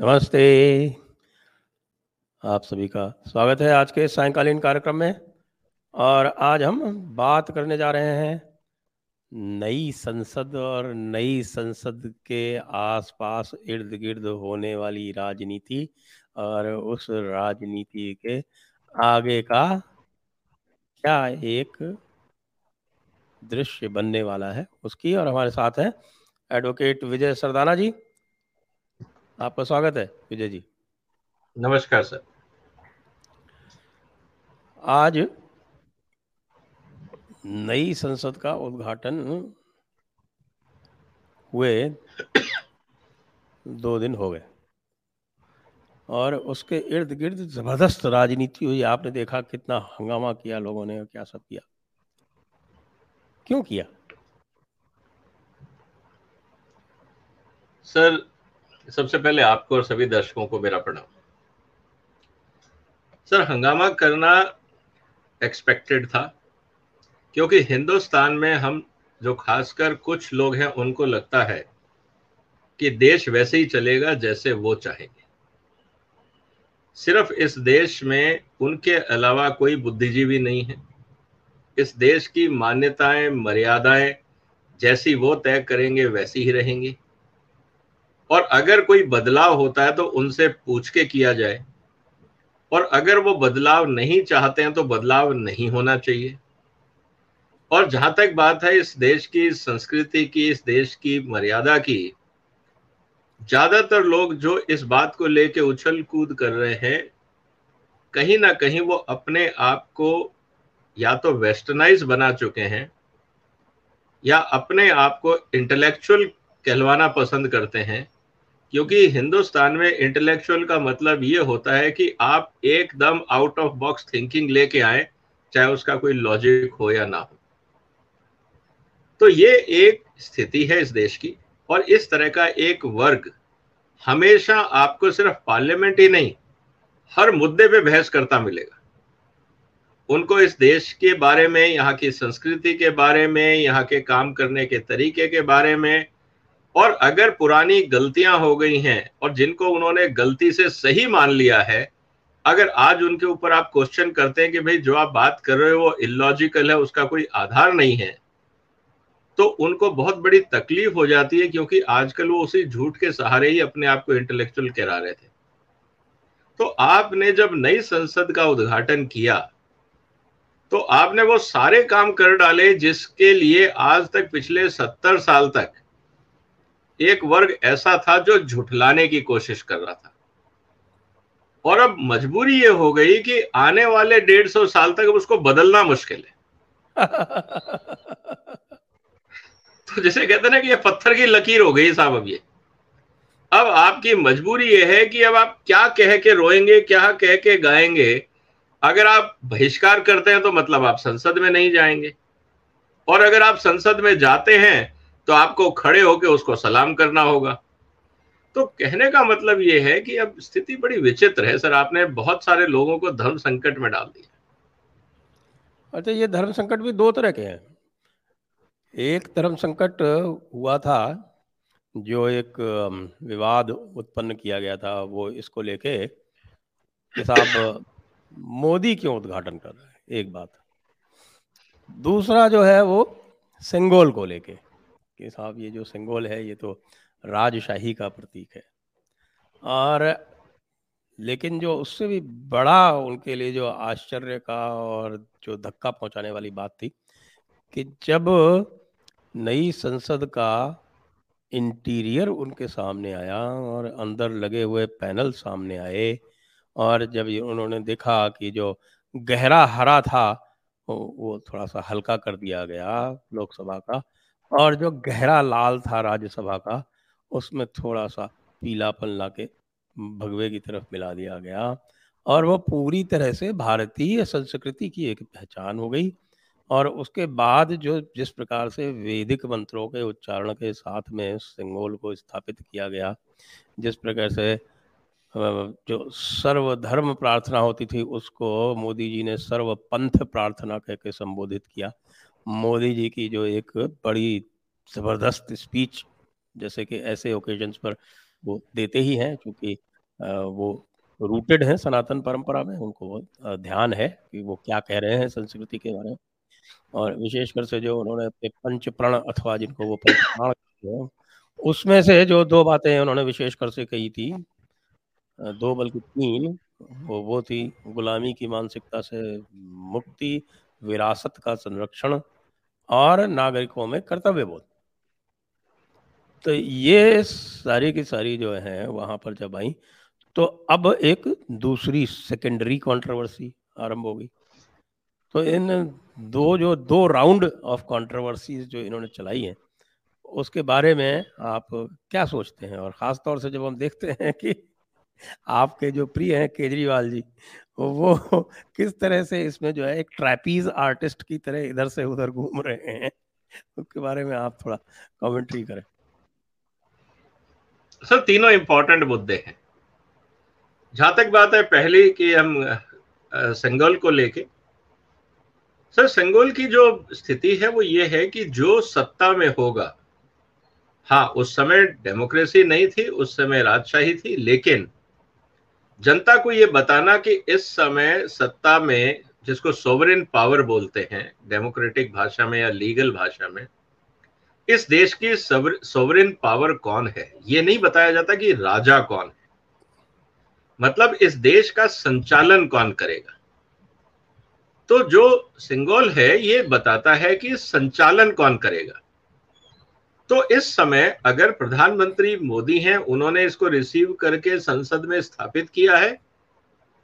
नमस्ते। आप सभी का स्वागत है आज के सायकालीन कार्यक्रम में। और आज हम बात करने जा रहे हैं नई संसद और नई संसद के आसपास इर्द गिर्द होने वाली राजनीति और उस राजनीति के आगे का क्या एक दृश्य बनने वाला है उसकी। और हमारे साथ है एडवोकेट विजय सरदाना जी। आपका स्वागत है विजय जी। नमस्कार सर। आज नई संसद का उद्घाटन हुए दो दिन हो गए और उसके इर्द गिर्द ज़बरदस्त राजनीति हुई। आपने देखा कितना हंगामा किया लोगों ने क्या सब किया। क्यों किया? सर सबसे पहले आपको और सभी दर्शकों को मेरा प्रणाम। सर, हंगामा करना एक्सपेक्टेड था, क्योंकि हिंदुस्तान में हम, जो खासकर कुछ लोग हैं, उनको लगता है कि देश वैसे ही चलेगा जैसे वो चाहेंगे। सिर्फ़ इस देश में उनके अलावा कोई बुद्धिजीवी नहीं है। इस देश की मान्यताएँ, मर्यादाएँ जैसी वो तय करेंगे, वैसी ही रहेंगी। और अगर कोई बदलाव होता है तो उनसे पूछ के किया जाए। और अगर वो बदलाव नहीं चाहते हैं तो बदलाव नहीं होना चाहिए। और जहाँ तक बात है इस देश की संस्कृति की, इस देश की मर्यादा की, ज़्यादातर लोग जो इस बात को लेके उछल कूद कर रहे हैं, कहीं ना कहीं वो अपने आप को या तो वेस्टर्नाइज बना चुके हैं या अपने आप को इंटेलेक्चुअल कहलवाना पसंद करते हैं। क्योंकि हिंदुस्तान में इंटेलेक्चुअल का मतलब ये होता है कि आप एकदम आउट ऑफ़ बॉक्स थिंकिंग लेके आए, चाहे उसका कोई लॉजिक हो या ना हो। तो ये एक स्थिति है इस देश की, और इस तरह का एक वर्ग हमेशा आपको सिर्फ़ पार्लियामेंट ही नहीं, हर मुद्दे पे बहस करता मिलेगा। उनको इस देश के बारे में, यहाँ की संस्कृति के बारे में, यहाँ के काम करने के तरीके के बारे में और अगर पुरानी गलतियाँ हो गई हैं और जिनको उन्होंने गलती से सही मान लिया है, अगर आज उनके ऊपर आप क्वेश्चन करते हैं कि भाई जो आप बात कर रहे हो वो इलॉजिकल है, उसका कोई आधार नहीं है तो उनको बहुत बड़ी तकलीफ़ हो जाती है क्योंकि आजकल वो उसी झूठ के सहारे ही अपने आप को इंटेलेक्चुअल करा रहे थे। तो आपने जब नई संसद का उद्घाटन किया तो आपने वो सारे काम कर डाले जिसके लिए आज तक पिछले सत्तर साल तक एक वर्ग ऐसा था जो झुठलाने की कोशिश कर रहा था। और अब मजबूरी ये हो गई कि आने वाले डेढ़ सौ साल तक उसको बदलना मुश्किल है। तो जैसे कहते हैं ना कि ये पत्थर की लकीर हो गई साहब अब ये। अब आपकी मजबूरी यह है कि अब आप क्या कह के रोएँगे क्या कह के गाएँगे। अगर आप बहिष्कार करते हैं तो मतलब आप संसद में नहीं जाएँगे। और अगर आप संसद में जाते हैं तो आपको खड़े होकर उसको सलाम करना होगा। तो कहने का मतलब ये है कि अब स्थिति बड़ी विचित्र है। सर, आपने बहुत सारे लोगों को धर्म संकट में डाल दिया। अच्छा ये धर्म संकट भी दो तरह के हैं। एक धर्म संकट हुआ था, जो एक विवाद उत्पन्न किया गया था, वो इसको लेके कि साहब, मोदी क्यों उद्घाटन कर रहे हैं? एक बात। दूसरा जो है वो, सिंगोल को लेके। कि साहब, ये जो सिंगोल है, ये तो राजशाही का प्रतीक है। और लेकिन जो उससे भी बड़ा उनके लिए जो आश्चर्य का और जो धक्का पहुँचाने वाली बात थी कि जब नई संसद का इंटीरियर उनके सामने आया और अंदर लगे हुए पैनल सामने आए और जब उन्होंने देखा कि जो गहरा हरा था, वो थोड़ा सा हल्का कर दिया गया लोकसभा का और जो गहरा लाल था राज्यसभा का, उसमें थोड़ा सा पीलापन ला के भगवे की तरफ़ मिला दिया गया। और वो पूरी तरह से भारतीय संस्कृति की एक पहचान हो गई। और उसके बाद जो जिस प्रकार से वैदिक मंत्रों के उच्चारण के साथ में सिंगोल को स्थापित किया गया, जिस प्रकार से जो सर्वधर्म प्रार्थना होती थी, उसको मोदी जी ने सर्व पंथ प्रार्थना कह के संबोधित किया। मोदी जी की जो एक बड़ी ज़बरदस्त स्पीच, जैसे कि ऐसे ओकेजन्स पर वो देते ही हैं क्योंकि वो रूटेड हैं सनातन परंपरा में, उनको ध्यान है कि वो क्या कह रहे हैं संस्कृति के बारे में। और विशेषकर से जो उन्होंने अपने पंच प्रण अथवा जिनको वो पंच प्राण उसमें से जो दो बातें उन्होंने विशेषकर से कही थी दो बल्कि तीन, वो वो थी गुलामी की मानसिकता से मुक्ति विरासत का संरक्षण और नागरिकों में कर्तव्य बोध। तो ये सारी की सारी जो है वहाँ पर जब आई तो अब एक दूसरी सेकेंडरी कंट्रोवर्सी आरंभ हो गई तो इन दो जो दो राउंड ऑफ़ कंट्रोवर्सीज जो इन्होंने चलाई हैं, उसके बारे में आप क्या सोचते हैं? और ख़ास तौर से जब हम देखते हैं कि आपके जो प्रिय हैं केजरीवाल जी, वो किस तरह से इसमें जो है एक ट्रैपीज आर्टिस्ट की तरह इधर से उधर घूम रहे हैं? उसके बारे में आप थोड़ा कमेंट्री करें। सर, तीनों इंपॉर्टेंट मुद्दे हैं। जहाँ तक बात है पहली कि हम संगोल को लेके। सर, संगोल की जो स्थिति है वो ये है कि जो सत्ता में होगा हाँ उस समय डेमोक्रेसी नहीं थी, उस समय राजशाही थी, लेकिन जनता को ये बताना कि इस समय सत्ता में, जिसको सोवरेन पावर बोलते हैं डेमोक्रेटिक भाषा में या लीगल भाषा में, इस देश की सोवरेन पावर कौन है? ये नहीं बताया जाता कि राजा कौन है। मतलब इस देश का संचालन कौन करेगा? तो जो सिंगोल है, ये बताता है कि संचालन कौन करेगा। तो इस समय अगर प्रधानमंत्री मोदी हैं, उन्होंने इसको रिसीव करके संसद में स्थापित किया है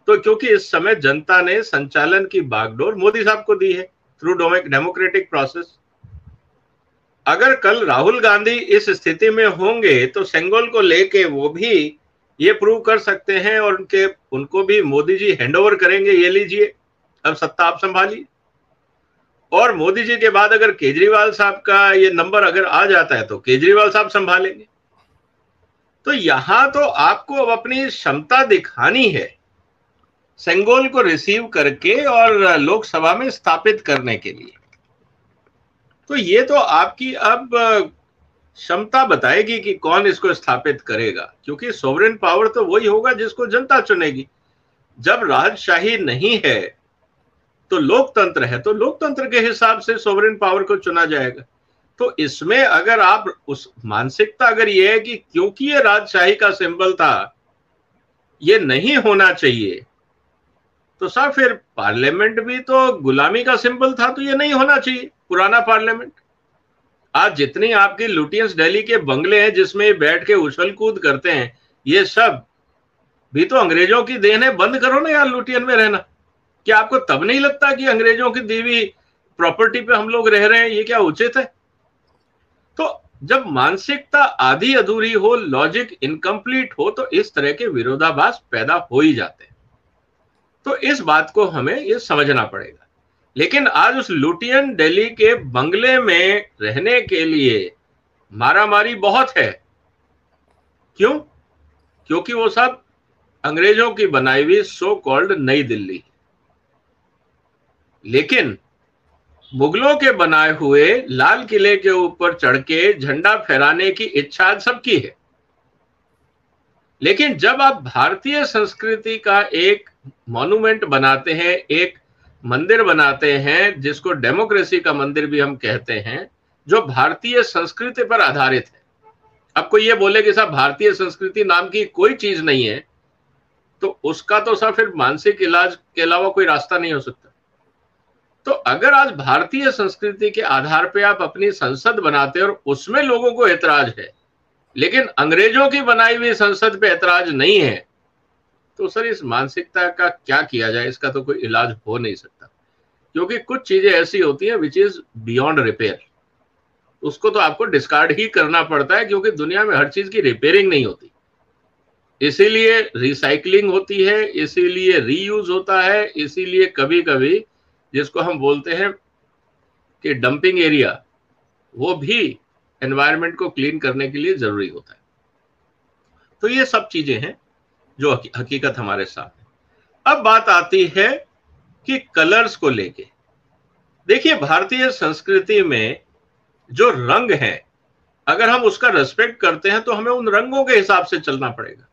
तो क्योंकि इस समय जनता ने संचालन की बागडोर मोदी साहब को दी है थ्रू डेमोक्रेटिक प्रोसेस अगर कल राहुल गांधी इस स्थिति में होंगे तो सेंगोल को लेके वो भी ये प्रूव कर सकते हैं और उनके, उनको भी मोदी जी हैंडओवर करेंगे, ये लीजिए। अब सत्ता आप संभालिए। और मोदी जी के बाद अगर केजरीवाल साहब का ये नंबर अगर आ जाता है तो केजरीवाल साहब संभालेंगे। तो यहाँ तो आपको अब अपनी क्षमता दिखानी है, सेंगोल को रिसीव करके और लोकसभा में स्थापित करने के लिए। तो ये तो आपकी अब क्षमता बताएगी कि कौन इसको स्थापित करेगा, क्योंकि सोवरेन पावर तो वही होगा जिसको जनता चुनेगी। जब राजशाही नहीं है तो लोकतंत्र है तो लोकतंत्र के हिसाब से सोवरेन पावर को चुना जाएगा। तो इसमें अगर आप उस मानसिकता, अगर ये है कि क्योंकि ये राजशाही का सिंबल था, ये नहीं होना चाहिए तो साहब फिर पार्लियामेंट भी तो गुलामी का सिंबल था तो ये नहीं होना चाहिए, पुराना पार्लियामेंट आज जितनी आपकी लुटियंस दिल्ली के बंगले हैं, जिसमें बैठ के उछल कूद करते हैं, ये सब, भी तो अंग्रेज़ों की देन है, बंद करो ना यार लुटियन में रहना। क्या आपको तब नहीं लगता कि अंग्रेज़ों की देवी प्रॉपर्टी पे हम लोग रह रहे हैं? ये क्या उचित है? तो जब मानसिकता आधी अधूरी हो लॉजिक इनकम्प्लीट हो तो इस तरह के विरोधाभास पैदा हो ही जाते हैं। तो इस बात को हमें ये समझना पड़ेगा। लेकिन आज उस लुटियन दिल्ली के बंगले में रहने के लिए मारामारी बहुत है। क्यों? क्योंकि वो सब अंग्रेज़ों की बनाई हुई सो कॉल्ड नई दिल्ली लेकिन मुगलों के बनाए हुए लाल किले के ऊपर चढ़ के झंडा फहराने की इच्छा सबकी है। लेकिन जब आप भारतीय संस्कृति का एक मॉन्यूमेंट बनाते हैं, एक मंदिर बनाते हैं, जिसको डेमोक्रेसी का मंदिर भी हम कहते हैं, जो भारतीय संस्कृति पर आधारित है। आपको ये बोले कि साहब भारतीय संस्कृति नाम की कोई चीज़ नहीं है तो उसका तो साहब फिर मानसिक इलाज के अलावा कोई रास्ता नहीं हो सकता। तो अगर आज भारतीय संस्कृति के आधार पे आप अपनी संसद बनाते और उसमें लोगों को ऐतराज है, लेकिन अंग्रेज़ों की बनाई हुई संसद पे ऐतराज नहीं है तो सर इस मानसिकता का क्या किया जाए? इसका तो कोई इलाज हो नहीं सकता। क्योंकि कुछ चीज़ें ऐसी होती हैं विच इज़ बियॉन्ड रिपेयर उसको तो आपको डिस्कार्ड ही करना पड़ता है क्योंकि दुनिया में हर चीज़ की रिपेयरिंग नहीं होती। इसीलिए रिसाइकलिंग होती है, इसीलिए रीयूज होता है, इसीलिए कभी कभी जिसको हम बोलते हैं कि डंपिंग एरिया वो भी एनवायरनमेंट को क्लीन करने के लिए ज़रूरी होता है। तो ये सब चीज़ें हैं जो हकीकत हमारे साथ है। अब बात आती है कि कलर्स को लेके। देखिए, भारतीय संस्कृति में जो रंग है, अगर हम उसका रेस्पेक्ट करते हैं तो हमें उन रंगों के हिसाब से चलना पड़ेगा।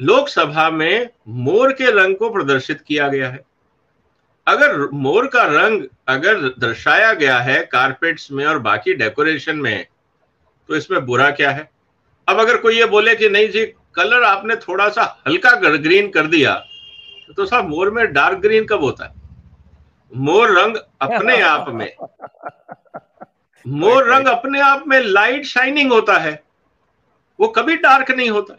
लोकसभा में मोर के रंग को प्रदर्शित किया गया है। अगर मोर का रंग अगर दर्शाया गया है कारपेट्स में और बाकी डेकोरेशन में तो इसमें बुरा क्या है? अब अगर कोई ये बोले कि नहीं जी कलर आपने थोड़ा सा हल्का ग्रीन कर दिया तो साहब मोर में डार्क ग्रीन कब होता है? मोर रंग अपने आप में। मोर रंग अपने आप में लाइट शाइनिंग होता है। वो कभी डार्क नहीं होता।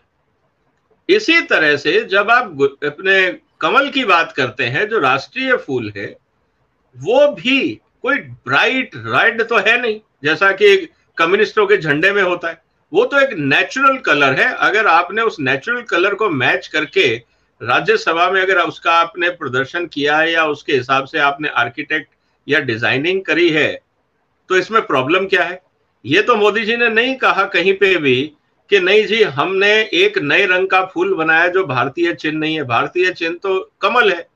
इसी तरह से जब आप अपने कमल की बात करते हैं, जो राष्ट्रीय फूल है, वो भी कोई ब्राइट रेड तो है नहीं, जैसा कि कम्युनिस्टों के झंडे में होता है। वो तो एक नेचुरल कलर है। अगर आपने उस नेचुरल कलर को मैच करके राज्यसभा में अगर उसका आपने प्रदर्शन किया है या उसके हिसाब से आपने आर्किटेक्ट या डिज़ाइनिंग करी है तो इसमें प्रॉब्लम क्या है? ये तो मोदी जी ने नहीं कहा कहीं पे भी कि नहीं जी, हमने एक नए रंग का फूल बनाया जो भारतीय चिन्ह नहीं है। भारतीय चिन्ह तो कमल है।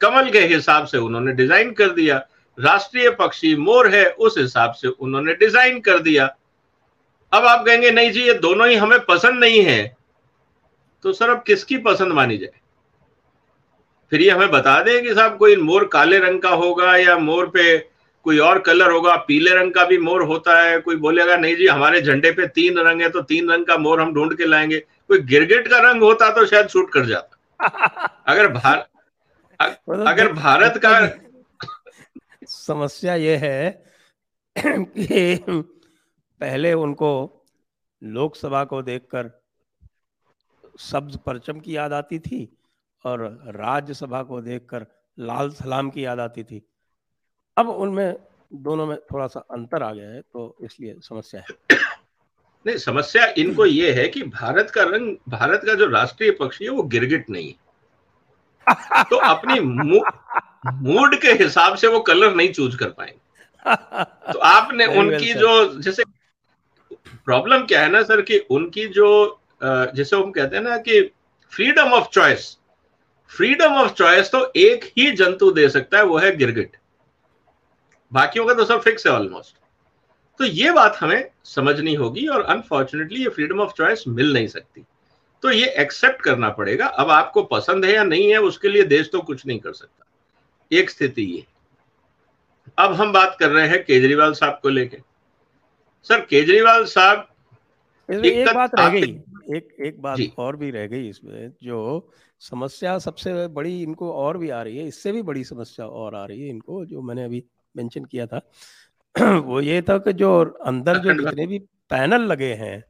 कमल के हिसाब से उन्होंने डिज़ाइन कर दिया। राष्ट्रीय पक्षी मोर है, उस हिसाब से उन्होंने डिज़ाइन कर दिया। अब आप कहेंगे, नहीं जी, ये दोनों ही हमें पसंद नहीं है। तो सर, अब किसकी पसंद मानी जाए? फिर ये हमें बता दें कि साहब, कोई मोर काले रंग का होगा या मोर पे कोई और कलर होगा पीले रंग का भी मोर होता है कोई बोलेगा नहीं जी हमारे झंडे पे तीन रंग है तो तीन रंग का मोर हम ढूंढ के लाएँगे। कोई गिरगिट का रंग होता तो शायद छूट कर जाता। अगर भार अगर भारत का समस्या ये है कि पहले उनको लोकसभा को देखकर सब्ज परचम की याद आती थी और राज्यसभा को देखकर लाल सलाम की याद आती थी। अब उनमें दोनों में थोड़ा सा अंतर आ गया है तो इसलिए समस्या है। नहीं समस्या इनको ये है कि भारत का रंग भारत का जो राष्ट्रीय पक्षी है वो गिरगिट नहीं है। तो अपनी मूड के हिसाब से वो कलर नहीं चूज़ कर पाएँगे। तो आपने उनकी जो जैसे प्रॉब्लम क्या है ना सर कि उनकी जो जैसे हम कहते हैं ना कि freedom of choice freedom of choice तो एक ही जंतु दे सकता है वो है गिरगिट। बाकियों का तो सब फिक्स है ऑलमोस्ट तो ये बात हमें समझनी होगी और अनफॉर्चुनेटली ये फ्रीडम ऑफ़ चॉइस मिल नहीं सकती. तो ये एक्सेप्ट करना पड़ेगा अब आपको पसंद है या नहीं है उसके लिए देश तो कुछ नहीं कर सकता. एक स्थिति ये. अब हम बात कर रहे हैं केजरीवाल साहब को लेके. सर केजरीवाल साहब एक, एक बात रह गई एक एक बात और भी रह गई इसमें जो समस्या सबसे बड़ी इनको और भी आ रही है इससे भी बड़ी समस्या और आ रही है इनको जो मैंने अभी मेंशन किया था। वो ये था कि जो अंदर जो जितने भी पैनल लगे हैं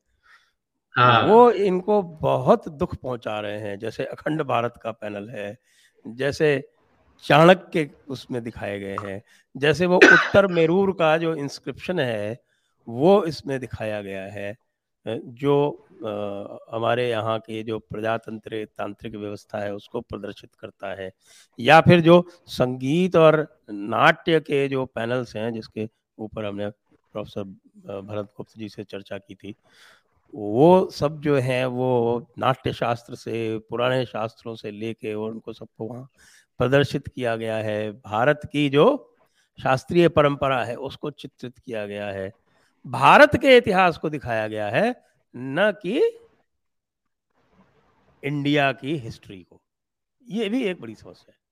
हाँ। वो इनको बहुत दुख पहुँचा रहे हैं। जैसे अखंड भारत का पैनल है जैसे चाणक्य उसमें दिखाए गए हैं जैसे वो उत्तर मेरूर का जो इंस्क्रिप्शन है वो इसमें दिखाया गया है। जो हमारे यहाँ के जो प्रजातंत्र तांत्रिक व्यवस्था है, उसको प्रदर्शित करता है। या फिर जो संगीत और नाट्य के जो पैनल्स हैं, जिसके ऊपर हमने प्रोफेसर भरत गुप्त जी से चर्चा की थी, वो सब जो है, वो नाट्य शास्त्र से, पुराने शास्त्रों से लेके और उनको सबको वहाँ प्रदर्शित किया गया है। भारत की जो शास्त्रीय परंपरा है, उसको चित्रित किया गया है। भारत के इतिहास को दिखाया गया है, न कि इंडिया की हिस्ट्री को। ये भी एक बड़ी समस्या है।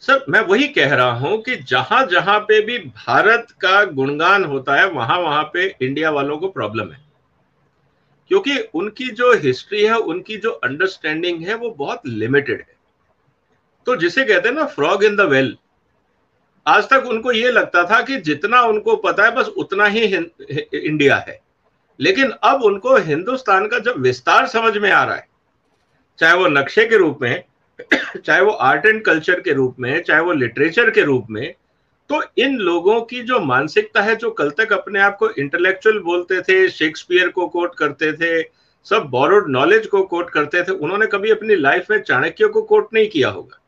सर, मैं वही कह रहा हूँ कि जहाँ जहाँ पे भी भारत का गुणगान होता है, वहाँ वहाँ पे इंडिया वालों को प्रॉब्लम है। क्योंकि उनकी जो हिस्ट्री है, उनकी जो अंडरस्टैंडिंग है, वो बहुत लिमिटेड है। तो जिसे कहते हैं ना फ्रॉग इन द वेल आज तक उनको ये लगता था कि जितना उनको पता है बस उतना ही इंडिया है। लेकिन अब उनको हिंदुस्तान का जब विस्तार समझ में आ रहा है, चाहे वो नक्शे के रूप में, चाहे वो आर्ट एंड कल्चर के रूप में, चाहे वो लिटरेचर के रूप में तो इन लोगों की जो मानसिकता है, जो कल तक अपने आप को इंटेलेक्चुअल बोलते थे शेक्सपियर को कोट करते थे, सब बोरोड नॉलेज को कोट करते थे, उन्होंने कभी अपनी लाइफ में चाणक्य को कोट नहीं किया होगा।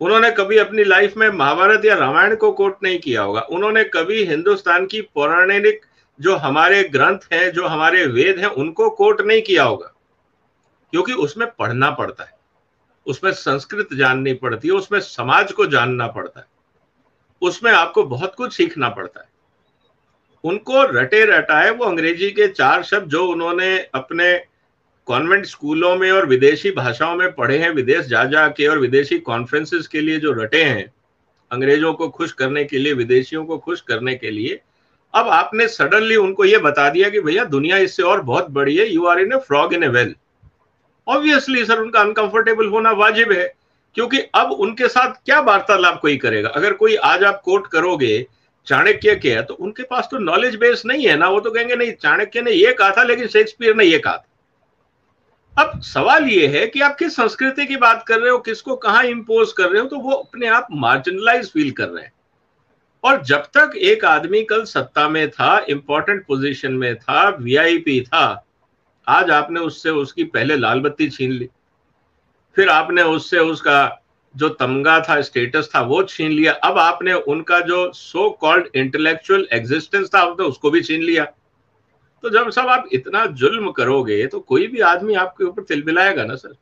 उन्होंने कभी अपनी लाइफ में महाभारत या रामायण को कोट नहीं किया होगा। उन्होंने कभी हिंदुस्तान की पौराणिक जो हमारे ग्रंथ हैं, जो हमारे वेद हैं, उनको कोट नहीं किया होगा। क्योंकि उसमें पढ़ना पड़ता है। उसमें संस्कृत जाननी पड़ती है, उसमें समाज को जानना पड़ता है। उसमें आपको बहुत कुछ सीखना पड़ता है। उनको रटे रटाए वो अंग्रेज़ी के चार शब्द जो उन्होंने अपने कॉन्वेंट स्कूलों में और विदेशी भाषाओं में पढ़े हैं विदेश जा जा के और विदेशी कॉन्फ्रेंसेस के लिए जो रटे हैं, अंग्रेज़ों को खुश करने के लिए, विदेशियों को खुश करने के लिए, अब आपने सडनली उनको ये बता दिया कि भैया दुनिया इससे और बहुत बड़ी है you are in a frog in a well obviously sir उनका अनकंफर्टेबल होना वाजिब है, क्योंकि अब उनके साथ क्या वार्तालाप कोई करेगा? अगर कोई आज आप कोट करोगे, चाणक्य के है तो उनके पास तो नॉलेज बेस नहीं है ना, वो तो कहेंगे, नहीं, चाणक्य ने ये कहा था, लेकिन शेक्सपियर ने ये कहा था। अब सवाल ये है कि आप किस संस्कृति की बात कर रहे हो, किसको कहाँ इंपोज कर रहे हो तो वो अपने आप मार्जिनलाइज फील कर रहे हैं। और जब तक एक आदमी कल सत्ता में था इंपॉर्टेंट पोजीशन में था वीआईपी था, आज आपने उससे उसकी पहले लाल बत्ती छीन ली। फिर आपने उससे उसका जो तमगा था स्टेटस था, वो छीन लिया। अब आपने उनका जो सो कॉल्ड इंटेलेक्चुअल एग्जिस्टेंस था, उसको भी छीन लिया। तो जब सब आप इतना जुल्म करोगे तो कोई भी आदमी आपके ऊपर तिलमिलाएगा ना, सर?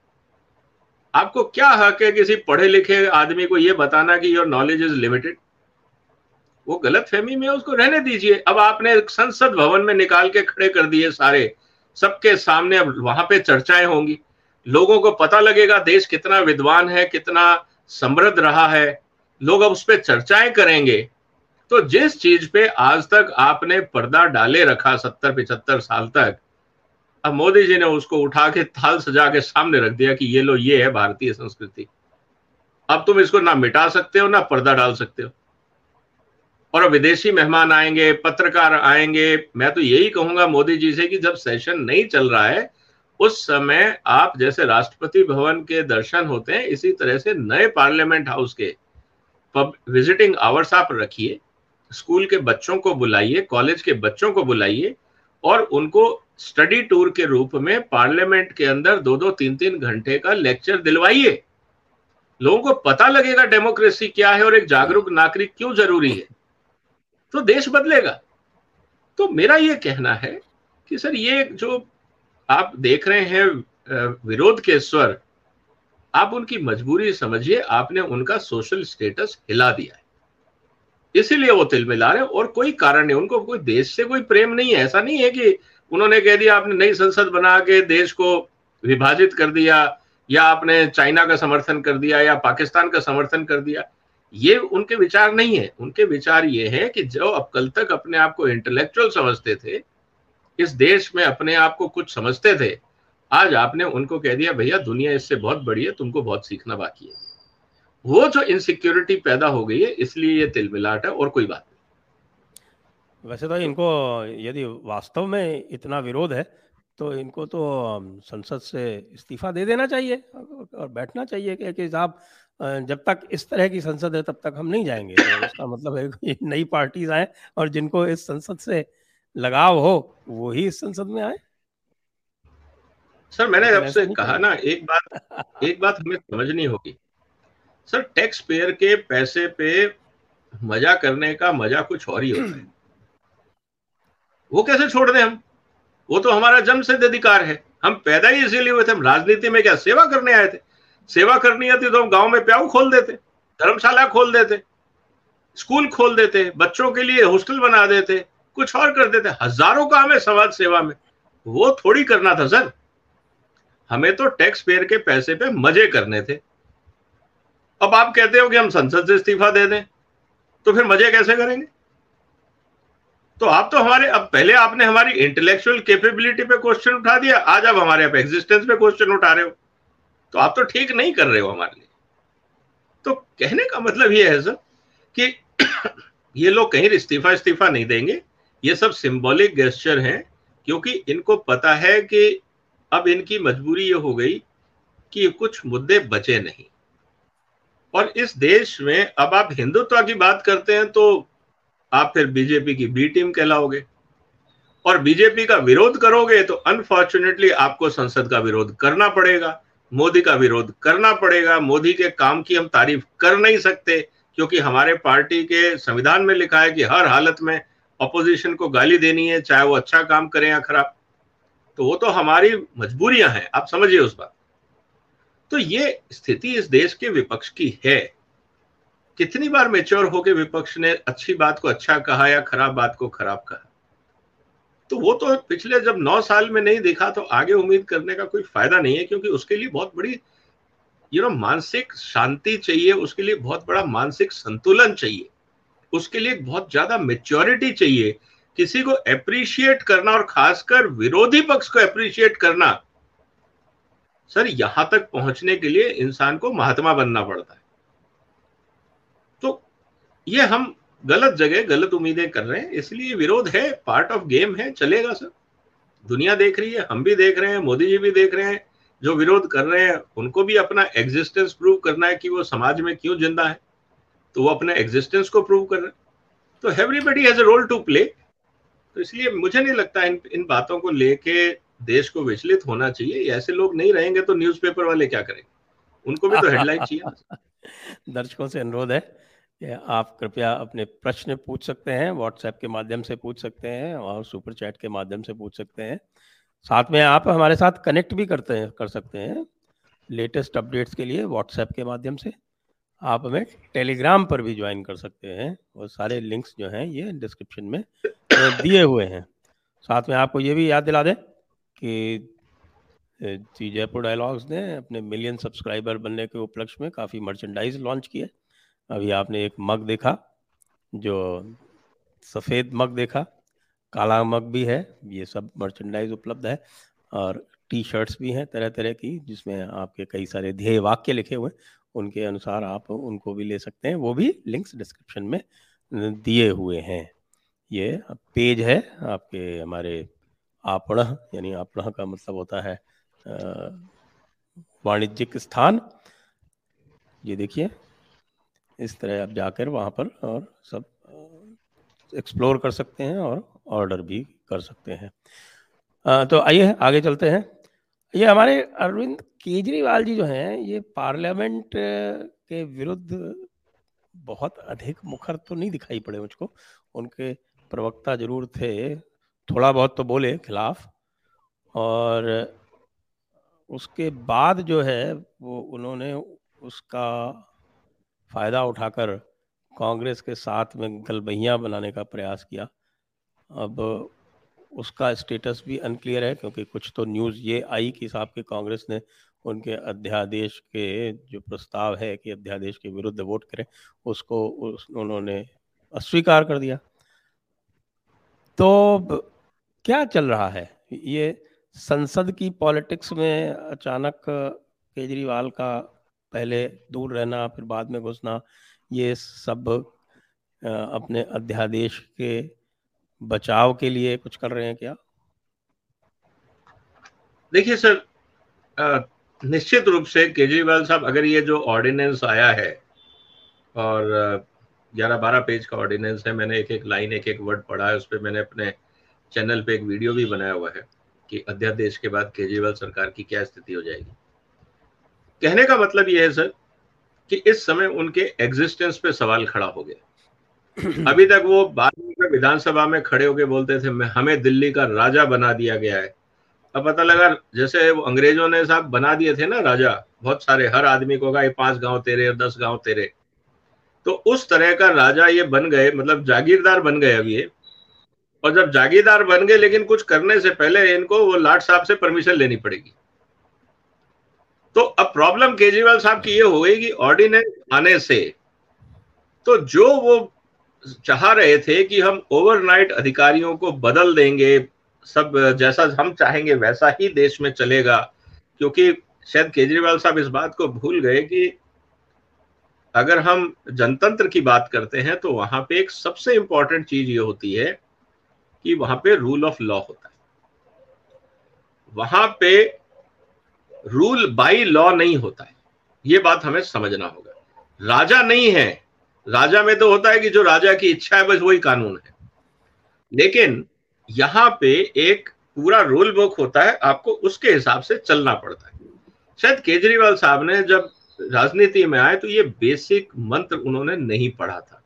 आपको क्या हक है किसी पढ़े लिखे आदमी को यह बताना कि योर नॉलेज इज़ लिमिटेड वो गलत फहमी में उसको रहने दीजिए। अब आपने संसद भवन में निकाल के खड़े कर दिए सारे। सबके सामने अब वहाँ पे चर्चाएँ होंगी। लोगों को पता लगेगा देश कितना विद्वान है, कितना समृद्ध रहा है। लोग अब उस पर चर्चाएँ करेंगे। तो जिस चीज़ पे आज तक आपने पर्दा डाले रखा सत्तर पिछहत्तर साल तक, अब मोदी जी ने उसको उठा के थाल सजा के सामने रख दिया कि ये लो, ये है भारतीय संस्कृति। अब तुम इसको ना मिटा सकते हो, ना पर्दा डाल सकते हो। और विदेशी मेहमान आएँगे, पत्रकार आएँगे, मैं तो यही कहूँगा मोदी जी से कि जब सेशन नहीं चल रहा है, उस समय आप जैसे राष्ट्रपति भवन के दर्शन होते हैं, इसी तरह से नए पार्लियामेंट हाउस के विजिटिंग आवर्स आप रखिए। स्कूल के बच्चों को बुलाइए, कॉलेज के बच्चों को बुलाइए और उनको स्टडी टूर के रूप में पार्लियामेंट के अंदर दो दो, तीन तीन घंटे का लेक्चर दिलवाइए। लोगों को पता लगेगा डेमोक्रेसी क्या है और एक जागरूक नागरिक क्यों ज़रूरी है। तो देश बदलेगा। तो मेरा ये कहना है कि सर, ये जो आप देख रहे हैं विरोध के स्वर, आप उनकी मजबूरी समझिए, आपने उनका सोशल स्टेटस हिला दिया है। इसीलिए वो तिल मिला रहे और कोई कारण नहीं, उनको कोई देश से कोई प्रेम नहीं है। ऐसा नहीं है कि उन्होंने कह दिया, आपने नई संसद बना के देश को विभाजित कर दिया, या आपने चाइना का समर्थन कर दिया, या पाकिस्तान का समर्थन कर दिया। ये उनके विचार नहीं है। उनके विचार ये है कि जो अब कल तक अपने आप को इंटेलेक्चुअल समझते थे, इस देश में अपने आप को कुछ समझते थे, आज आपने उनको कह दिया, भैया, दुनिया इससे बहुत बड़ी है, तुमको बहुत सीखना बाकी है। वो जो इनसिक्योरिटी पैदा हो गई है इसलिए ये तिलमिलाट है और कोई बात नहीं। वैसे तो इनको यदि वास्तव में इतना विरोध है तो इनको तो संसद से इस्तीफा दे देना चाहिए और बैठना चाहिए कि, कि साहब जब तक इस तरह की संसद है तब तक हम नहीं जाएँगे। तो इसका मतलब है कि नई पार्टीज़ आए और जिनको इस संसद से लगाव हो वो ही इस संसद में आए। सर मैंने आपसे कहा। ना एक बात एक बात हमें समझनी होगी। सर टैक्स पेयर के पैसे पे मज़ा करने का मज़ा कुछ और ही होता है। वो कैसे छोड़ दें हम? वो तो हमारा जन्म सिद्ध अधिकार है। हम पैदा ही इसीलिए हुए थे हम राजनीति में क्या सेवा करने आए थे? सेवा करनी आती तो हम गाँव में प्याऊ खोल देते धर्मशाला खोल देते स्कूल खोल देते बच्चों के लिए हॉस्टल बना देते कुछ और कर देते। हज़ारों काम है समाज सेवा में। वो थोड़ी करना था सर। हमें तो टैक्स पेयर के पैसे पे मज़े करने थे। अब आप कहते हो कि हम संसद से इस्तीफा दे दें तो फिर मज़े कैसे करेंगे? तो आप तो हमारे, अब पहले आपने हमारी इंटेलेक्चुअल कैपेबिलिटी पे क्वेश्चन उठा दिया, आज आप हमारे आप एग्जिस्टेंस पे क्वेश्चन उठा रहे हो। तो आप तो ठीक नहीं कर रहे हो हमारे लिए। तो कहने का मतलब ये है सर कि ये लोग कहीं इस्तीफा इस्तीफा नहीं देंगे। ये सब सिंबॉलिक गेस्चर हैं, क्योंकि इनको पता है कि अब इनकी मजबूरी ये हो गई कि कुछ मुद्दे बचे नहीं। और इस देश में अब आप हिंदुत्व की बात करते हैं तो आप फिर बीजेपी की बी टीम कहलाओगे। और बीजेपी का विरोध करोगे तो अनफॉर्चुनेटली आपको संसद का विरोध करना पड़ेगा, मोदी का विरोध करना पड़ेगा, मोदी के काम की हम तारीफ़ कर नहीं सकते, क्योंकि हमारे पार्टी के संविधान में लिखा है कि हर हालत में अपोजिशन को गाली देनी है, चाहे वो अच्छा काम करें या खराब। तो वो तो हमारी मजबूरियाँ हैं, आप समझिए उस बात। तो ये स्थिति इस देश के विपक्ष की है। कितनी बार मेच्योर होकर विपक्ष ने अच्छी बात को अच्छा कहा या खराब बात को खराब कहा? तो वो तो पिछले जब नौ साल में नहीं देखा तो आगे उम्मीद करने का कोई फ़ायदा नहीं है, क्योंकि उसके लिए बहुत बड़ी यू नो मानसिक शांति चाहिए, उसके लिए बहुत बड़ा मानसिक संतुलन चाहिए, उसके लिए बहुत ज़्यादा मेच्योरिटी चाहिए। किसी को अप्रिशिएट करना और खासकर विरोधी पक्ष को अप्रिशिएट करना सर, यहाँ तक पहुँचने के लिए इंसान को महात्मा बनना पड़ता है। तो ये हम गलत जगह गलत उम्मीदें कर रहे हैं, इसलिए विरोध है पार्ट ऑफ़ गेम है, चलेगा सर। दुनिया देख रही है, हम भी देख रहे हैं, मोदी जी भी देख रहे हैं, जो विरोध कर रहे हैं, उनको भी अपना एग्जिस्टेंस प्रूव करना है कि वो समाज में क्यों ज़िंदा है। तो वो अपने एग्जिस्टेंस को प्रूव कर रहे हैं। तो everybody has role to play तो इसलिए मुझे नहीं लगता इन इन बातों को लेके देश को विचलित होना चाहिए। ऐसे लोग नहीं रहेंगे तो न्यूज़पेपर वाले क्या करेंगे? उनको भी तो हेडलाइन चाहिए दर्शकों से अनुरोध है आप कृपया अपने प्रश्न पूछ सकते हैं व्हाट्सएप के माध्यम से पूछ सकते हैं और सुपर चैट के माध्यम से पूछ सकते हैं। साथ में आप हमारे साथ कनेक्ट भी करते हैं, कर सकते हैं लेटेस्ट अपडेट्स के लिए व्हाट्सएप के माध्यम से। आप हमें टेलीग्राम पर भी ज्वाइन कर सकते हैं। और सारे लिंक्स जो हैं ये डिस्क्रिप्शन में दिए हुए हैं। साथ में आपको ये भी याद दिला दें कि जी, जयपुर डायलॉग्स ने अपने मिलियन सब्सक्राइबर बनने के उपलक्ष्य में काफ़ी मर्चेंडाइज लॉन्च किए अभी आपने एक मग देखा, जो सफ़ेद मग देखा, काला मग भी है, ये सब मर्चेंडाइज उपलब्ध है, और टी शर्ट्स भी हैं तरह तरह की, जिसमें आपके कई सारे ध्येय वाक्य लिखे हुए उनके अनुसार आप उनको भी ले सकते हैं, वो भी लिंक्स डिस्क्रिप्शन में दिए हुए हैं। ये पेज है, आपके, हमारे आपण यानी आपण का मतलब होता है वाणिज्यिक स्थान। ये देखिए इस तरह आप जाकर वहाँ पर और सब एक्सप्लोर कर सकते हैं और ऑर्डर भी कर सकते हैं। आ, तो आइए आगे चलते हैं। ये हमारे अरविंद केजरीवाल जी जो हैं ये पार्लियामेंट के विरुद्ध बहुत अधिक मुखर तो नहीं दिखाई पड़े मुझको। उनके प्रवक्ता ज़रूर थे थोड़ा बहुत तो बोले खिलाफ। और उसके बाद जो है वो उन्होंने उसका फ़ायदा उठाकर कांग्रेस के साथ में गलबहिया बनाने का प्रयास किया। अब उसका स्टेटस भी अनक्लियर है क्योंकि कुछ तो न्यूज़ ये आई कि साहब के कांग्रेस ने उनके अध्यादेश के जो प्रस्ताव है कि अध्यादेश के विरुद्ध वोट करें उसको उस, उन्होंने अस्वीकार कर दिया। तो क्या चल रहा है? ये संसद की पॉलिटिक्स में अचानक केजरीवाल का पहले दूर रहना, फिर बाद में घुसना, ये सब अपने अध्यादेश के बचाव के लिए कुछ कर रहे हैं क्या? देखिए सर निश्चित रूप से केजरीवाल साहब, अगर ये जो ऑर्डिनेंस आया है, और ग्यारह बारह पेज का ऑर्डिनेंस है, मैंने एक एक लाइन एक एक वर्ड पढ़ा है उस पर मैंने अपने चैनल पे एक वीडियो भी बनाया हुआ है कि अध्यादेश के बाद केजरीवाल सरकार की क्या स्थिति हो जाएगी। कहने का मतलब यह है सर कि इस समय उनके एग्जिस्टेंस पे सवाल खड़ा हो गया। अभी तक वो बाद में विधानसभा में खड़े होकर बोलते थे मैं हमें दिल्ली का राजा बना दिया गया है। अब पता लगा जैसे वो अंग्रेज़ों ने साहब बना दिए थे ना राजा बहुत सारे हर आदमी को कहा पाँच गाँव तेरे और दस गाँव तेरे। तो उस तरह का राजा ये बन गए मतलब जागीरदार बन गए अब ये। और जब जागीरदार बन गए, लेकिन कुछ करने से पहले इनको वो लाट साहब से परमिशन लेनी पड़ेगी। तो अब प्रॉब्लम केजरीवाल साहब की ये हो गई कि ऑर्डिनेंस आने से तो जो वो चाह रहे थे कि हम ओवरनाइट अधिकारियों को बदल देंगे, सब जैसा हम चाहेंगे वैसा ही देश में चलेगा, क्योंकि शायद केजरीवाल साहब इस बात को भूल गए कि अगर हम जनतंत्र की बात करते हैं तो वहाँ पे एक सबसे इंपॉर्टेंट चीज़ ये होती है कि वहाँ पे रूल ऑफ़ लॉ होता है। वहाँ पे रूल बाई लॉ नहीं होता है। ये बात हमें समझना होगा। राजा नहीं है। राजा में तो होता है कि जो राजा की इच्छा है, बस वही कानून है। लेकिन यहाँ पे एक पूरा रूल बुक होता है, आपको उसके हिसाब से चलना पड़ता है। शायद केजरीवाल साहब ने जब राजनीति में आए तो ये बेसिक मंत्र उन्होंने नहीं पढ़ा था।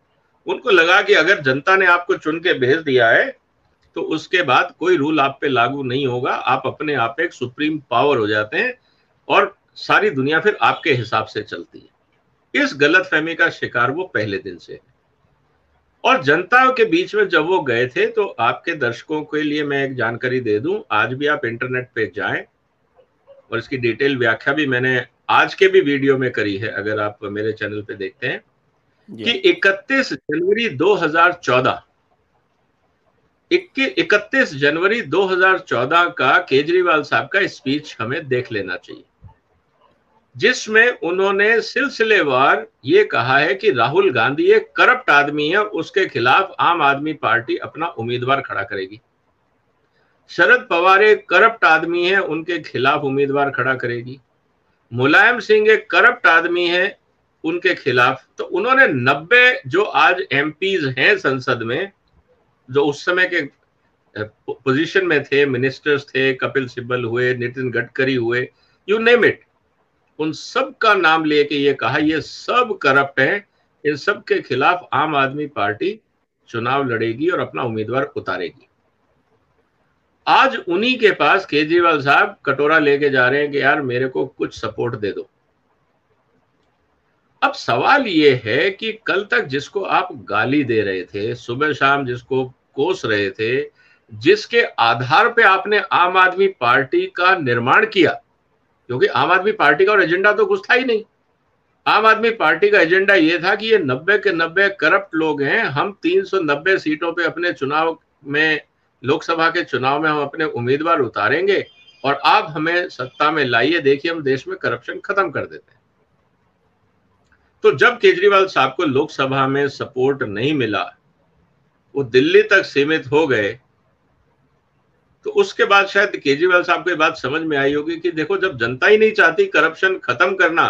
उनको लगा कि अगर जनता ने आपको चुन के भेज दिया है तो उसके बाद कोई रूल आप पे लागू नहीं होगा। आप अपने आप एक सुप्रीम पावर हो जाते हैं और सारी दुनिया फिर आपके हिसाब से चलती है। इस गलत फहमी का शिकार वो पहले दिन से है। और जनता के बीच में जब वो गए थे तो आपके दर्शकों के लिए मैं एक जानकारी दे दूँ। आज भी आप इंटरनेट पे जाएँ और इसकी डिटेल व्याख्या भी मैंने आज के भी वीडियो में करी है अगर आप मेरे चैनल पे देखते हैं कि 31 जनवरी 2014 इकतीस जनवरी 2014 का केजरीवाल साहब का स्पीच हमें देख लेना चाहिए। जिसमें उन्होंने सिलसिलेवार ये कहा है कि राहुल गांधी एक करप्ट आदमी है, उसके खिलाफ आम आदमी पार्टी अपना उम्मीदवार खड़ा करेगी। शरद पवार एक करप्ट आदमी है, उनके खिलाफ उम्मीदवार खड़ा करेगी। मुलायम सिंह एक करप्ट आदमी है, उनके खिलाफ। तो उन्होंने 90 जो आज एमपीज हैं संसद में जो उस समय के पोजीशन में थे मिनिस्टर्स थे, कपिल सिब्बल हुए, नितिन गडकरी हुए यू नेम इट उन सब का नाम लेके ये कहा, ये सब करप्ट है, इन सब के खिलाफ आम आदमी पार्टी चुनाव लड़ेगी और अपना उम्मीदवार उतारेगी। आज उन्हीं के पास केजरीवाल साहब कटोरा लेके जा रहे हैं कि, यार, मेरे को कुछ सपोर्ट दे दो। अब सवाल ये है कि कल तक जिसको आप गाली दे रहे थे, सुबह शाम जिसको कोस रहे थे, जिसके आधार पे आपने आम आदमी पार्टी का निर्माण किया, क्योंकि आम आदमी पार्टी का और एजेंडा तो कुछ था ही नहीं। आम आदमी पार्टी का एजेंडा ये था कि ये नब्बे के नब्बे करप्ट लोग हैं, हम 390 सीटों पे अपने चुनाव में, लोकसभा के चुनाव में हम अपने उम्मीदवार उतारेंगे और आप हमें सत्ता में लाइए, देखिए हम देश में करप्शन खत्म कर देते तो जब केजरीवाल साहब को लोकसभा में सपोर्ट नहीं मिला वो दिल्ली तक सीमित हो गए तो उसके बाद शायद केजरीवाल साहब को ये बात समझ में आई होगी कि देखो जब जनता ही नहीं चाहती करप्शन खत्म करना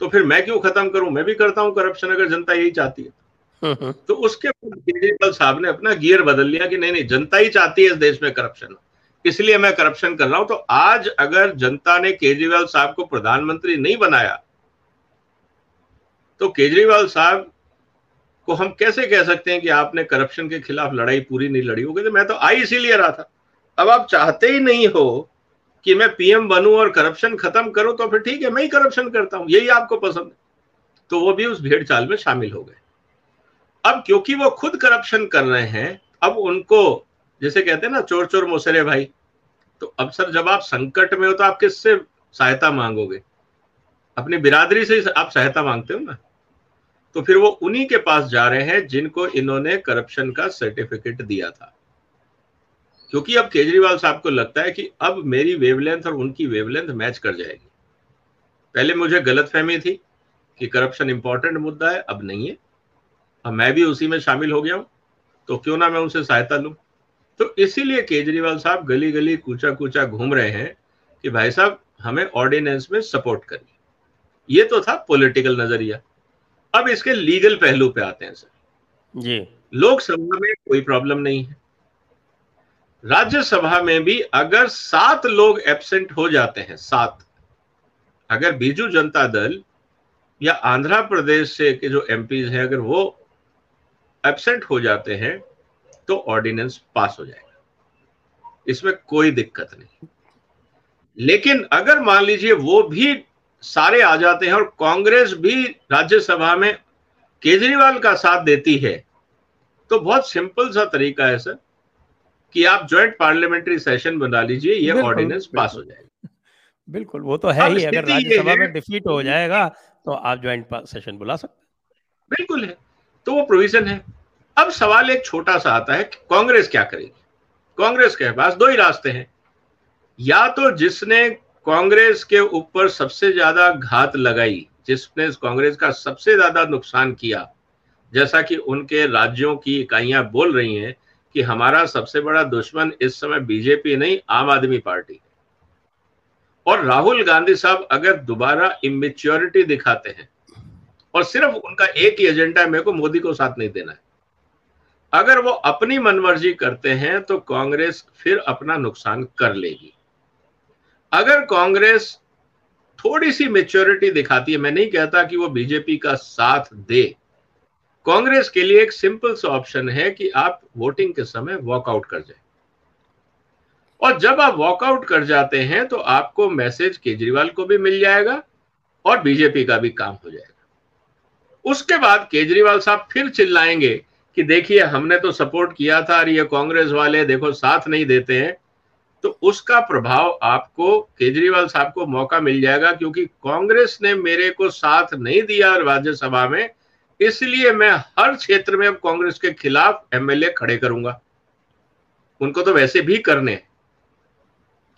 तो फिर मैं क्यों खत्म करूँ? मैं भी करता हूँ करप्शन अगर जनता यही चाहती है। तो उसके बाद केजरीवाल साहब ने अपना गियर बदल लिया कि नहीं नहीं जनता ही चाहती है इस देश में करप्शन इसलिए मैं करप्शन कर रहा हूँ। तो आज अगर जनता ने केजरीवाल साहब को प्रधानमंत्री नहीं बनाया तो केजरीवाल साहब को हम कैसे कह सकते हैं कि आपने करप्शन के खिलाफ लड़ाई पूरी नहीं लड़ी होगी? तो मैं तो आई इसीलिए रहा था। अब आप चाहते ही नहीं हो कि मैं पीएम बनूं और करप्शन खत्म करूँ तो फिर ठीक है, मैं ही करप्शन करता हूँ। यही आपको पसंद है। तो वो भी उस भेड़ चाल में शामिल हो गए। अब क्योंकि वो खुद करप्शन कर रहे हैं, अब उनको, जैसे कहते हैं ना, चोर चोर मोसेरे भाई तो अब सर, जब आप संकट में हो तो आप किससे सहायता मांगोगे? अपनी बिरादरी से आप सहायता मांगते हो ना? तो फिर वो उन्हीं के पास जा रहे हैं जिनको इन्होंने करप्शन का सर्टिफिकेट दिया था। क्योंकि अब केजरीवाल साहब को लगता है कि अब मेरी वेवलेंथ और उनकी वेवलेंथ मैच कर जाएगी। पहले मुझे गलत फहमी थी कि करप्शन इंपॉर्टेंट मुद्दा है, अब नहीं है। अब मैं भी उसी में शामिल हो गया हूँ तो क्यों ना मैं उनसे सहायता लू? तो इसीलिए केजरीवाल साहब गली गली कूचा कूचा घूम रहे हैं कि भाई साहब, हमें ऑर्डिनेंस में सपोर्ट करिए। ये तो था पॉलिटिकल नज़रिया। अब इसके लीगल पहलू पे आते हैं सर जी। लोकसभा में कोई प्रॉब्लम नहीं है। राज्यसभा में भी अगर सात लोग एबसेंट हो जाते हैं सात अगर बीजू जनता दल या आंध्र प्रदेश से के जो एमपीज हैं अगर वो एबसेंट हो जाते हैं तो ऑर्डिनेंस पास हो जाएगा। इसमें कोई दिक्कत नहीं। लेकिन अगर मान लीजिए वो भी सारे आ जाते हैं और कांग्रेस भी राज्यसभा में केजरीवाल का साथ देती है। तो बहुत सिंपल सा तरीका है सर कि आप ज्वाइंट पार्लियामेंट्री सेशन बना लीजिए ये ऑर्डिनेंस पास हो जाएगा। बिल्कुल वो तो है ही अगर राज्यसभा में डिफीट हो जाएगा तो आप ज्वाइंट सेशन बुला सकते बिल्कुल है तो वो प्रोविज़न है। अब सवाल एक छोटा सा आता है कि कांग्रेस क्या करेगी? कांग्रेस के पास दो ही रास्ते हैं। या तो जिसने कांग्रेस के ऊपर सबसे ज़्यादा घात लगाई, जिसने कांग्रेस का सबसे ज़्यादा नुकसान किया, जैसा कि उनके राज्यों की इकाइयाँ बोल रही हैं कि हमारा सबसे बड़ा दुश्मन इस समय बीजेपी नहीं, आम आदमी पार्टी। और राहुल गांधी साहब अगर दोबारा इमेच्योरिटी दिखाते हैं, और सिर्फ़ उनका एक ही एजेंडा है, मेरे को मोदी को साथ नहीं देना है। अगर वो अपनी मनमर्जी करते हैं तो कांग्रेस फिर अपना नुकसान कर लेगी। अगर कांग्रेस थोड़ी सी मेच्योरिटी दिखाती है, मैं नहीं कहता कि वो बीजेपी का साथ दे। कांग्रेस के लिए एक सिंपल सा ऑप्शन है कि आप वोटिंग के समय वॉकआउट कर जाए। और जब आप वॉकआउट कर जाते हैं तो आपको मैसेज केजरीवाल को भी मिल जाएगा और बीजेपी का भी काम हो जाएगा। उसके बाद केजरीवाल साहब फिर चिल्लाएँगे कि देखिए, हमने तो सपोर्ट किया था और ये कांग्रेस वाले देखो, साथ नहीं देते हैं। तो उसका प्रभाव आपको, केजरीवाल साहब को मौका मिल जाएगा क्योंकि कांग्रेस ने मेरे को साथ नहीं दिया राज्यसभा में, इसलिए मैं हर क्षेत्र में अब कांग्रेस के खिलाफ एमएलए खड़े करूँगा। उनको तो वैसे भी करने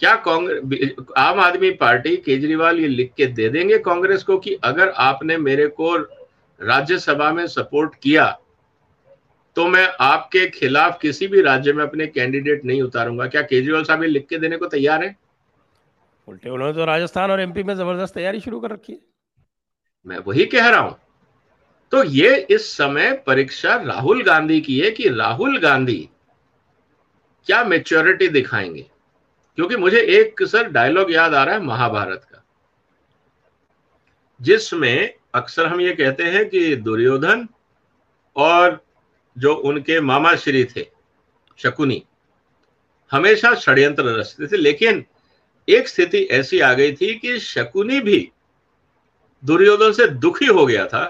क्या कांग्रेस आम आदमी पार्टी केजरीवाल ये लिख के दे देंगे कांग्रेस को कि अगर आपने मेरे को राज्यसभा में सपोर्ट किया तो मैं आपके खिलाफ किसी भी राज्य में अपने कैंडिडेट नहीं उतारूँगा। क्या केजरीवाल साहब ये लिख के देने को तैयार है? उल्टे उन्होंने तो राजस्थान और एमपी में ज़बरदस्त तैयारी शुरू कर रखी है। मैं वही कह रहा हूँ। तो ये इस समय परीक्षा राहुल गांधी की है कि राहुल गांधी क्या मेच्योरिटी दिखाएँगे? क्योंकि मुझे एक सर डायलॉग याद आ रहा है महाभारत का जिसमें अक्सर हम ये कहते हैं कि दुर्योधन और जो उनके मामा श्री थे, शकुनी। हमेशा षड्यंत्र रचते थे, लेकिन एक स्थिति ऐसी आ गई थी कि शकुनी भी दुर्योधन से दुखी हो गया था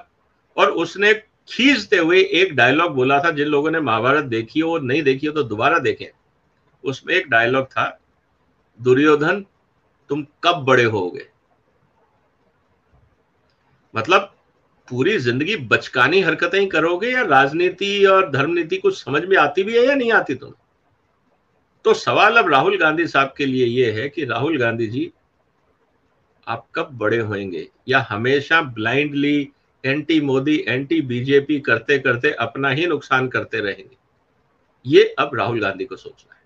और उसने खींचते हुए एक डायलॉग बोला था, जिन लोगों ने महाभारत देखी हो नहीं देखी हो तो दोबारा देखें। उसमें एक डायलॉग था, दुर्योधन, तुम कब बड़े होगे मतलब पूरी ज़िंदगी बचकानी हरकतें ही करोगे या राजनीति और धर्म नीति कुछ समझ में आती भी है या नहीं आती तुम्हें? तो सवाल अब राहुल गांधी साहब के लिए यह है कि राहुल गांधी जी, आप कब बड़े होंगे या हमेशा blindly anti Modi, anti BJP करते करते अपना ही नुकसान करते रहेंगे? ये अब राहुल गांधी को सोचना है।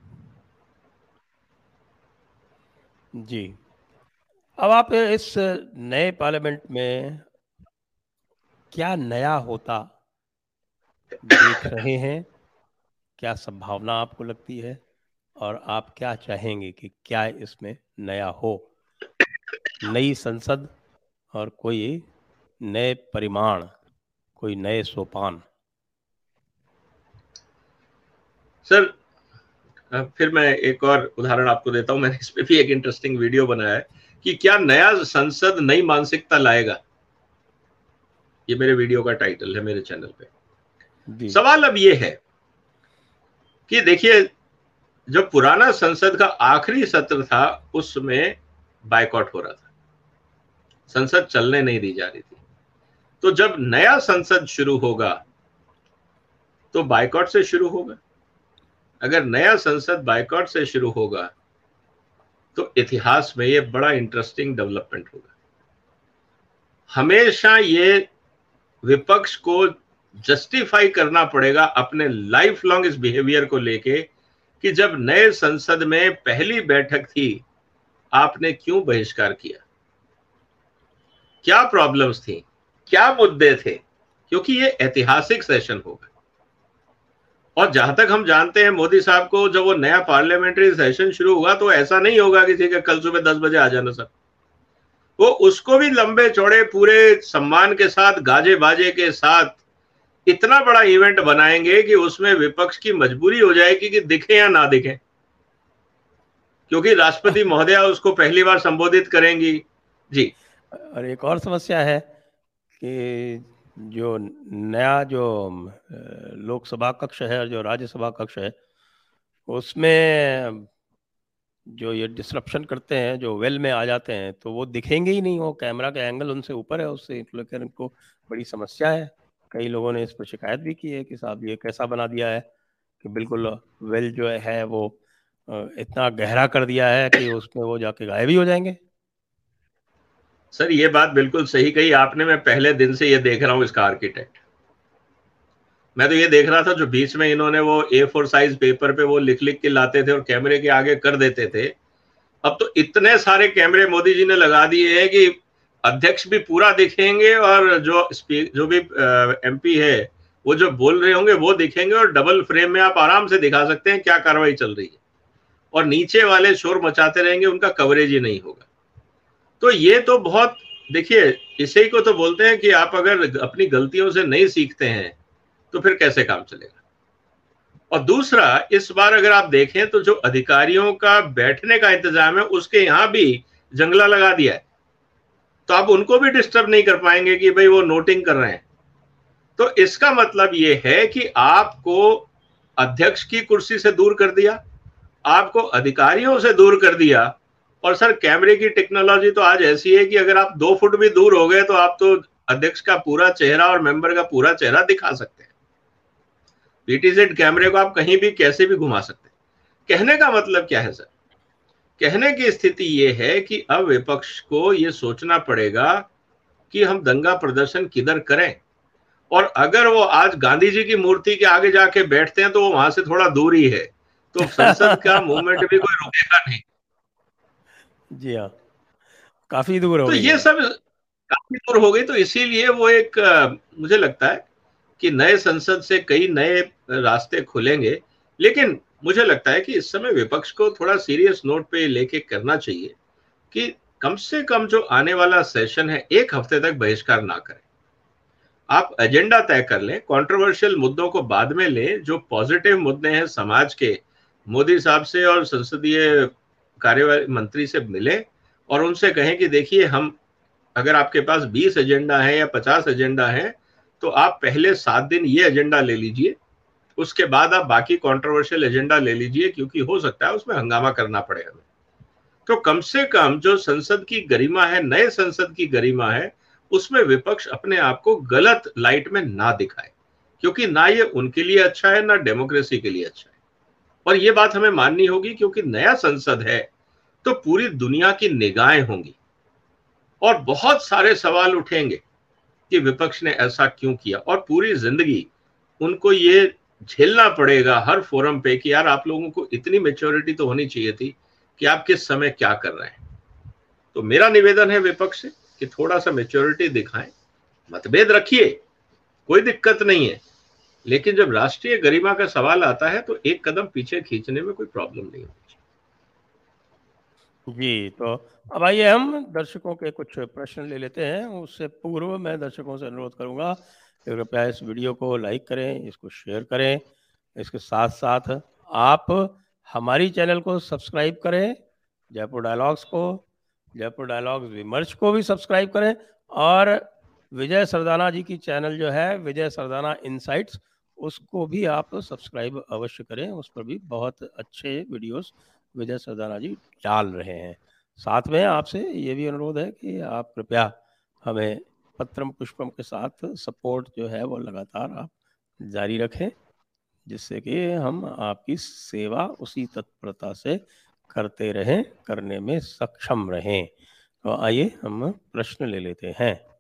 जी। अब आप इस नए पार्लियामेंट में क्या नया होता देख रहे हैं? क्या संभावना आपको लगती है? और आप क्या चाहेंगे कि क्या इसमें नया हो? नई संसद और कोई नए परिमाण कोई नए सोपान? सर फिर मैं एक और उदाहरण आपको देता हूँ। मैंने इस पे भी एक इंटरेस्टिंग वीडियो बनाया है कि क्या नया संसद नई मानसिकता लाएगा? ये मेरे वीडियो का टाइटल है मेरे चैनल पे। सवाल अब ये है कि देखिए जो पुराना संसद का आखिरी सत्र था उसमें बायकॉट हो रहा था। संसद चलने नहीं दी जा रही थी। तो जब नया संसद शुरू होगा तो बायकॉट से शुरू होगा। अगर नया संसद बायकॉट से शुरू होगा तो इतिहास में ये बड़ा इंटरेस्टिंग डेवलपमेंट होगा। हमेशा ये विपक्ष को जस्टिफाई करना पड़ेगा अपने लाइफ लॉन्ग इस बिहेवियर को लेके कि जब नए संसद में पहली बैठक थी, आपने क्यों बहिष्कार किया? क्या प्रॉब्लम्स थी? क्या मुद्दे थे? क्योंकि ये ऐतिहासिक सेशन होगा और जहाँ तक हम जानते हैं, मोदी साहब को जब वो नया पार्लियामेंट्री सेशन शुरू हुआ तो ऐसा नहीं होगा कि ठीक है कल सुबह दस बजे आ जाना सर वो उसको भी लंबे चौड़े पूरे सम्मान के साथ गाजे बाजे के साथ इतना बड़ा इवेंट बनाएँगे कि उसमें विपक्ष की मजबूरी हो जाएगी कि दिखे या ना दिखे। क्योंकि राष्ट्रपति महोदया उसको पहली बार संबोधित करेंगी। जी। और एक और समस्या है कि जो नया जो लोकसभा कक्ष है और जो राज्यसभा कक्ष है उसमें जो ये डिस्ट्रप्शन करते हैं, जो वेल में आ जाते हैं तो वो दिखेंगे ही नहीं, वो कैमरा का एंगल उनसे ऊपर है, उससे लेकर इनको बड़ी समस्या है। कई लोगों ने इस पर शिकायत भी की है कि साहब ये कैसा बना दिया है कि बिल्कुल वेल जो है वो इतना गहरा कर दिया है कि उसमें वो जाके गायब ही हो जाएँगे। सर, ये बात बिल्कुल सही कही। आपने, मैं पहले दिन से ये देख रहा हूँ इसका आर्किटेक्ट मैं तो ये देख रहा था जो बीच में इन्होंने वो ए फोर साइज़ पेपर पे वो लिख लिख के लाते थे और कैमरे के आगे कर देते थे। अब तो इतने सारे कैमरे मोदी जी ने लगा दिए हैं कि अध्यक्ष भी पूरा दिखेंगे और जो जो भी एमपी है, वो जो बोल रहे होंगे वो दिखेंगे और डबल फ्रेम में आप आराम से दिखा सकते हैं क्या कार्रवाई चल रही है। और नीचे वाले शोर मचाते रहेंगे, उनका कवरेज ही नहीं होगा। तो ये तो बहुत, देखिए, इसे को तो बोलते हैं कि आप अगर अपनी गलतियों से नहीं सीखते हैं तो फिर कैसे काम चलेगा? और दूसरा, इस बार अगर आप देखें तो जो अधिकारियों का बैठने का इंतज़ाम है, उसके यहाँ भी जंगला लगा दिया है। तो आप उनको भी डिस्टर्ब नहीं कर पाएँगे कि भाई वो नोटिंग कर रहे हैं। तो इसका मतलब ये है कि आपको अध्यक्ष की कुर्सी से दूर कर दिया, आपको अधिकारियों से दूर कर दिया, और सर, कैमरे की टेक्नोलॉजी तो आज ऐसी है कि अगर आप दो फुट भी दूर हो गए तो आप तो अध्यक्ष का पूरा चेहरा और मेंबर का पूरा चेहरा दिखा सकते हैं। पीटीजेड कैमरे को आप कहीं भी कैसे भी घुमा सकते हैं। कहने का मतलब क्या है सर? कहने की स्थिति यह है कि अब विपक्ष को यह सोचना पड़ेगा कि हम दंगा प्रदर्शन किधर करें। और अगर वो आज गांधी जी की मूर्ति के आगे जाके बैठते हैं तो वो वहाँ से थोड़ा दूर ही है। तो संसद का मूवमेंट भी कोई रुकेगा नहीं। जी हाँ। काफ़ी दूर हो तो ये सब काफ़ी दूर हो गई तो इसीलिए वो एक मुझे लगता है कि नए संसद से कई नए रास्ते खुलेंगे, लेकिन मुझे लगता है कि इस समय विपक्ष को थोड़ा सीरियस नोट पे लेके करना चाहिए कि कम से कम जो आने वाला सेशन है, एक हफ़्ते तक बहिष्कार ना करें। आप एजेंडा तय कर लें कंट्रोवर्शियल मुद्दों को बाद में लें, जो पॉजिटिव मुद्दे हैं समाज के, मोदी साहब से और संसदीय कार्यवाही मंत्री से मिले और उनसे कहें कि देखिए, हम अगर आपके पास 20 एजेंडा है या 50 एजेंडा है तो आप पहले सात दिन ये एजेंडा ले लीजिए, उसके बाद आप बाकी कंट्रोवर्शियल एजेंडा ले लीजिए, क्योंकि हो सकता है उसमें हंगामा करना पड़े हमें। तो कम से कम जो संसद की गरिमा है, नए संसद की गरिमा है, उसमें विपक्ष अपने आप को गलत लाइट में ना दिखाए, क्योंकि ना ये उनके लिए अच्छा है, ना डेमोक्रेसी के लिए अच्छा है। और ये बात हमें माननी होगी, क्योंकि नया संसद है तो पूरी दुनिया की निगाहें होंगी, और बहुत सारे सवाल उठेंगे। कि विपक्ष ने ऐसा क्यों किया? और पूरी ज़िंदगी उनको ये झेलना पड़ेगा हर फोरम पे कि यार आप लोगों को इतनी मेच्योरिटी तो होनी चाहिए थी कि आप किस समय क्या कर रहे हैं। तो मेरा निवेदन है विपक्ष से कि थोड़ा सा मेच्योरिटी दिखाएँ, मतभेद रखिए, कोई दिक्कत नहीं है। लेकिन जब राष्ट्रीय गरिमा का सवाल आता है तो एक कदम पीछे खींचने में कोई प्रॉब्लम नहीं होती। जी तो अब आइए हम दर्शकों के कुछ प्रश्न ले लेते हैं। उससे पूर्व मैं दर्शकों से अनुरोध करूँगा कि कृपया इस वीडियो को लाइक करें, इसको शेयर करें। इसके साथ साथ आप हमारी चैनल को सब्सक्राइब करें, जयपुर डायलॉग्स को, जयपुर डायलॉग्स विमर्श को भी सब्सक्राइब करें और विजय सरदाना जी की चैनल जो है, विजय सरदाना इनसाइट्स, उसको भी आप सब्सक्राइब अवश्य करें। उस पर भी बहुत अच्छे वीडियोस विजय सरदाना जी डाल रहे हैं। साथ में आपसे ये भी अनुरोध है कि आप कृपया हमें पत्रम पुष्पम के साथ सपोर्ट जो है वो लगातार आप जारी रखें, जिससे कि हम आपकी सेवा उसी तत्परता से करते रहें, करने में सक्षम रहें। तो आइए हम प्रश्न ले लेते हैं।